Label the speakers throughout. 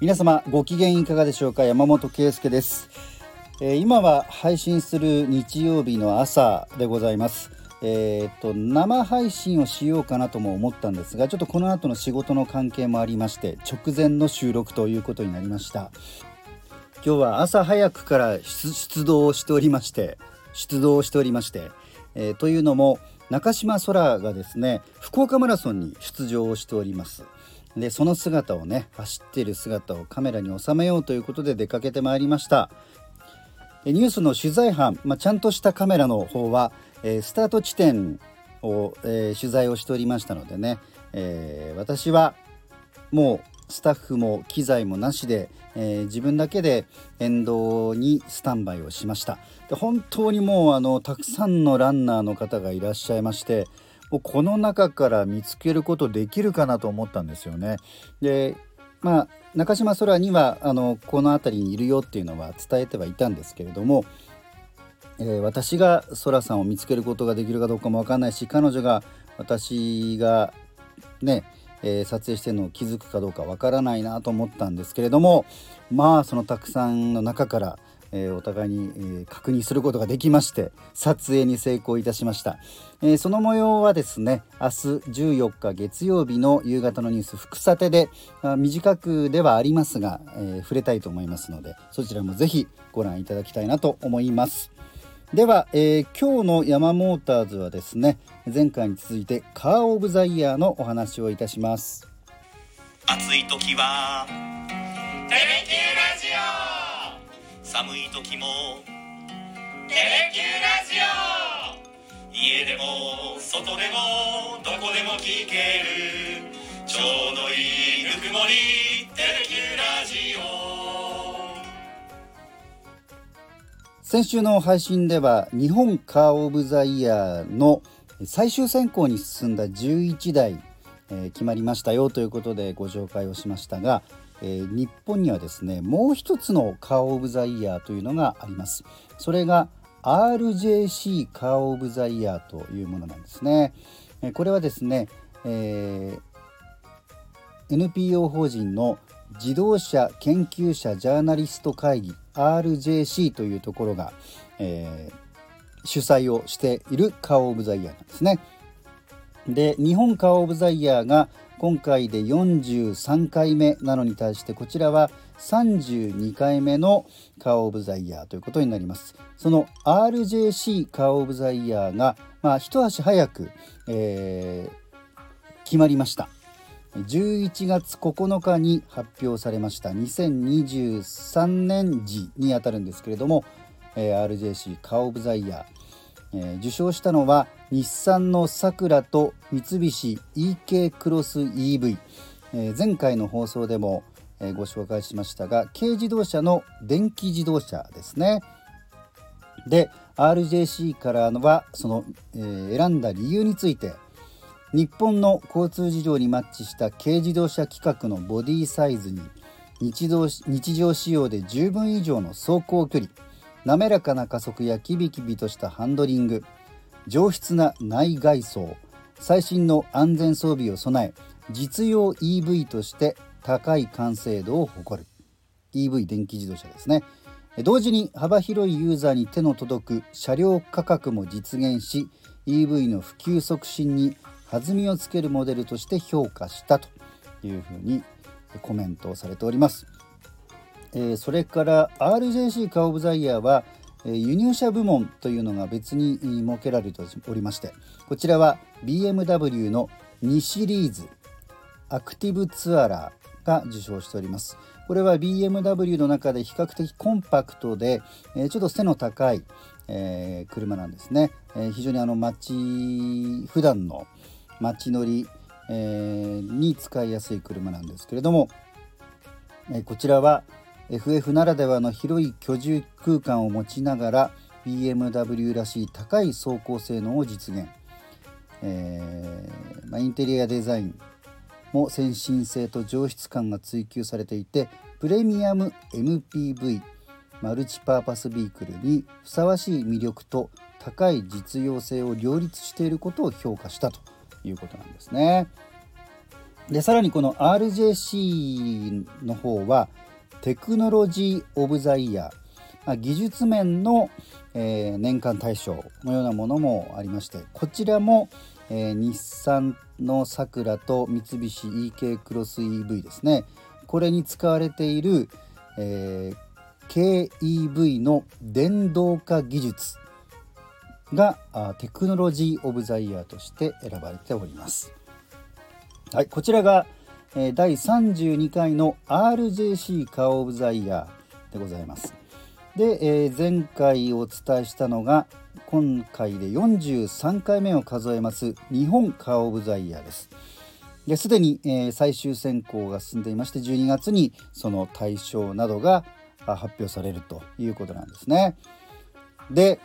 Speaker 1: 皆様ご機嫌いかがでしょうか？山本圭介です、えー、今は配信する日曜日の朝でございます。えー、っと生配信をしようかなとも思ったんですがちょっとこの後の仕事の関係もありまして直前の収録ということになりました。今日は朝早くから出動しておりまして出動しておりまして、えー、というのも中島空がですね福岡マラソンに出場しております。でその姿をね走っている姿をカメラに収めようということで出かけてまいりました。ニュースの取材班、まあ、ちゃんとしたカメラの方は、えー、スタート地点を、えー、取材をしておりましたのでね、えー、私はもうスタッフも機材もなしで、えー、自分だけで沿道にスタンバイをしました。で本当にもうあのたくさんのランナーの方がいらっしゃいましてもうこの中から見つけることできるかなと思ったんですよね。でまあ中島空にはあのこの辺りにいるよっていうのは伝えてはいたんですけれども、えー、私が空さんを見つけることができるかどうかも分かんないし彼女が私がねえー、撮影してるのを気づくかどうかわからないなと思ったんですけれどもまあそのたくさんの中から、えー、お互いに、えー、確認することができまして撮影に成功いたしました、えその模様はですね明日14日月曜日の夕方のニュース副査定で、短くではありますが、え触れたいと思いますのでそちらもぜひご覧いただきたいなと思います。では、え、今日のヤマモーターズはですね前回に続いてカー・オブ・ザ・イヤーのお話をいたします。
Speaker 2: 暑い時は寒い時も。テレキューラジオ。家でも外でもどこでも聞ける。ちょうどいいぬくもりテレキューラジオ。
Speaker 1: 先週の配信では日本カー・オブ・ザ・イヤーの最終選考に進んだ11台、えー、決まりましたよということでご紹介をしましたが、えー、日本にはですねもう一つのカー・オブ・ザ・イヤーというのがありますそれが RJC カー・オブ・ザ・イヤーというものなんですね、え、これはですね、え NPO 法人の自動車研究者ジャーナリスト会議 RJC というところが、えー、主催をしているカー・オブ・ザ・イヤーなんですね。で日本カー・オブ・ザ・イヤーが今回で43回目なのに対してこちらは32回目のカー・オブ・ザ・イヤーということになります。その RJC カー・オブ・ザ・イヤーが、まあ、一足早く、えー、決まりました。11月9日に発表されました2023年時にあたるんですけれども、えー、RJC カー・オブ・ザ・イヤー、えー、受賞したのは日産のさくらと三菱 EK クロス EV、えー、前回の放送でも、えー、ご紹介しましたが軽自動車の電気自動車ですね。で RJC からのはその、えー、選んだ理由について日本の交通事情にマッチした軽自動車規格のボディサイズに日常日常仕様で十分以上の走行距離滑らかな加速やキビキビとしたハンドリング上質な内外装。最新の安全装備を備え実用 EV として高い完成度を誇る。EV 電気自動車ですね。同時に幅広いユーザーに手の届く車両価格も実現し EV の普及促進に弾みをつけるモデルとして評価したと。いうふうにコメントをされております。えー、それから RJC カー・オブ・ザ・イヤーは輸入車部門というのが別に設けられておりましてこちらは BMW の2シリーズアクティブツアラーが受賞しております。これは BMW の中で比較的コンパクトで、ちょっと背の高い、車なんですね、非常にあの街普段の街乗り、に使いやすい車なんですけれども、こちらは FF ならではの広い居住空間を持ちながら BMW らしい高い走行性能を実現、えー、まあ、インテリアデザインも先進性と上質感が追求されていてプレミアム MPV マルチパーパスビークルにふさわしい魅力と高い実用性を両立していることを評価したということなんですね。でさらにこの RJC の方はテクノロジー・オブ・ザ・イヤー、まあ、技術面の、えー、年間大賞のようなものもありましてこちらも、えー、日産のさくらと三菱 EK クロス EV ですねこれに使われている、えー、KEV の電動化技術がテクノロジー・オブ・ザ・イヤーとして選ばれております。はい、こちらがえ第32回の RJC カーオブザイヤーでございます。で、えー、前回お伝えしたのが今回で43回目を数えます日本カーオブザイヤーです。ですでに、えー、最終選考が進んでいまして12月にその対象などが発表されるということなんですね。で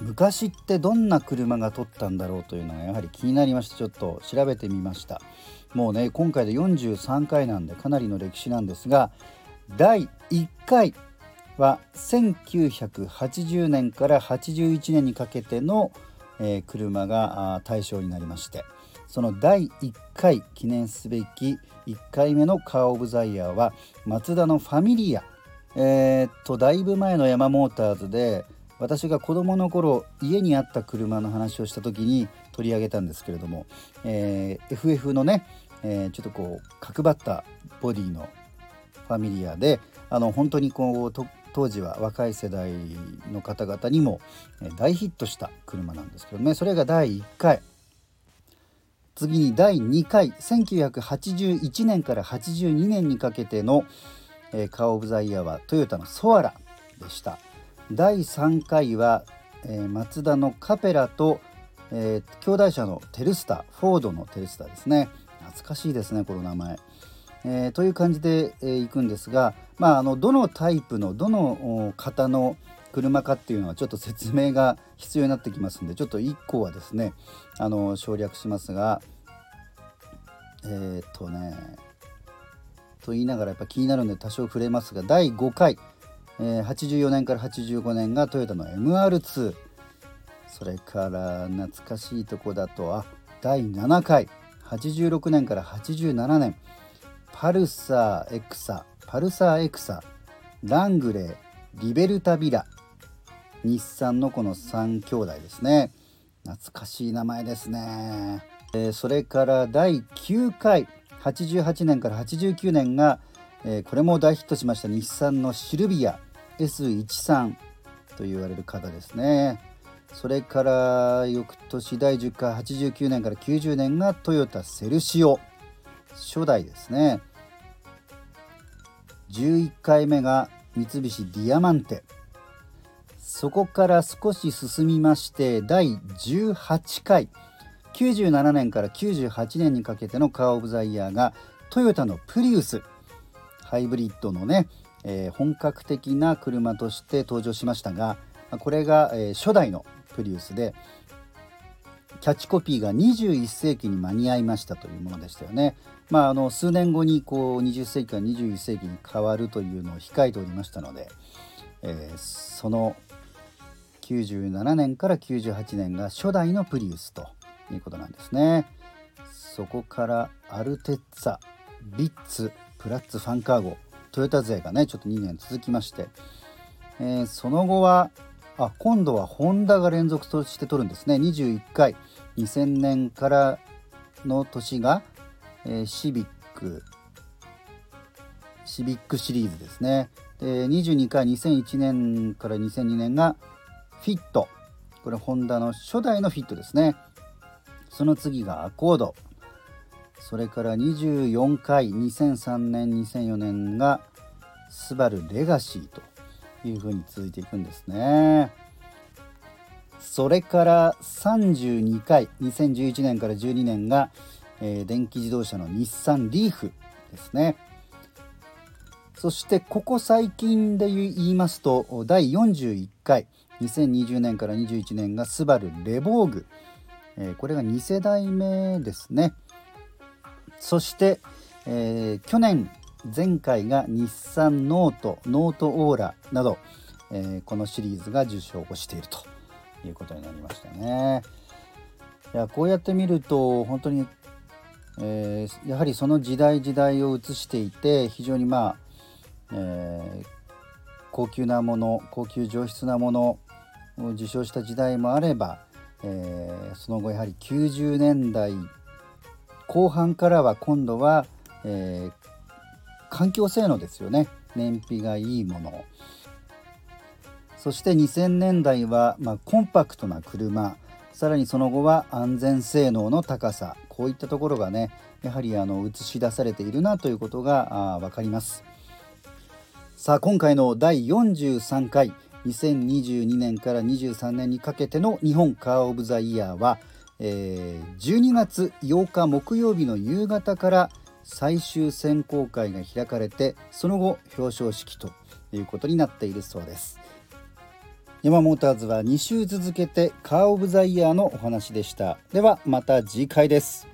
Speaker 1: 昔ってどんな車が取ったんだろうというのがやはり気になりましてちょっと調べてみました。もうね今回で43回なんでかなりの歴史なんですが第1回は1980年から81年にかけての、えー、車が対象になりましてその第1回記念すべき1回目のカー・オブ・ザ・イヤーはマツダのファミリアえー、っとだいぶ前のヤマモーターズで私が子供の頃家にあった車の話をした時に取り上げたんですけれども、えー、FF のね、えー、ちょっとこう角張ったボディのファミリアであの本当にこう当時は若い世代の方々にも大ヒットした車なんですけどねそれが第1回次に第2回1981年から82年にかけての、えー、カー・オブ・ザ・イヤーはトヨタのソアラでした。第3回は、えー、マツダのカペラと、えー、兄弟車のテルスタフォードのテルスタですね懐かしいですねこの名前。えー、という感じで、えー、いくんですが、まあ、あのどのタイプのどの型の車かっていうのはちょっと説明が必要になってきますんでちょっと1個はですねあの省略しますがえっ、とねと言いながらやっぱ気になるんで多少触れますが第5回えー、84年から85年がトヨタの MR2 それから懐かしいとこだとあ第7回。86年から87年。パルサーエクサ。パルサーエクサ。ラングレーリベルタビラ。日産のこの3兄弟ですね。懐かしい名前ですね、えー、それから第9回。88年から89年が、えー、これも大ヒットしました日産のシルビア。S13 と言われる方ですね。それから翌年第10回89年から90年がトヨタセルシオ。初代ですね。11回目が三菱ディアマンテ。そこから少し進みまして第18回97年から98年にかけてのカー・オブ・ザ・イヤーがトヨタのプリウス。ハイブリッドのねえー、本格的な車として登場しましたがこれが、えー、初代のプリウスでキャッチコピーが21世紀に間に合いましたというものでしたよね。まあ、あの数年後にこう20世紀から21世紀に変わるというのを控えておりましたので、えー、その97年から98年が初代のプリウスということなんですね。そこからアルテッツァビッツプラッツファンカーゴトヨタ勢がねちょっと2年続きまして、えー、その後はあ今度はホンダが連続として取るんですね。21回2000年からの年が、えー、シビックシビックシリーズですね。で22回2001年から2002年がフィット。これホンダの初代のフィットですね。その次がアコード。それから24回2003年2004年がスバルレガシーというふうに続いていくんですね。それから32回2011年から12年が、えー、電気自動車の日産リーフですね。そしてここ最近で言いますと第41回2020年から21年がスバルレボーグ、えー、これが2世代目ですね。そして、えー、去年前回が日産ノートノートオーラなど、えー、このシリーズが受賞をしているということになりましたね。いやこうやって見ると本当に、えー、やはりその時代時代を映していて非常にまあ、えー、高級なもの高級上質なものを受賞した時代もあれば、えー、その後やはり90年代後半からは今度は、え環境性能ですよね。燃費がいいもの。そして2000年代は、まあ、コンパクトな車。さらにその後は安全性能の高さ。こういったところがねやはりあの映し出されているなということが分かります。さあ今回の第43回。2022年から23年にかけての日本カー・オブ・ザ・イヤーは、えー、12月8日木曜日の夕方から最終選考会が開かれてその後表彰式ということになっているそうです。ヤマモーターズは2週続けてカー・オブ・ザ・イヤーのお話でした。ではまた次回です。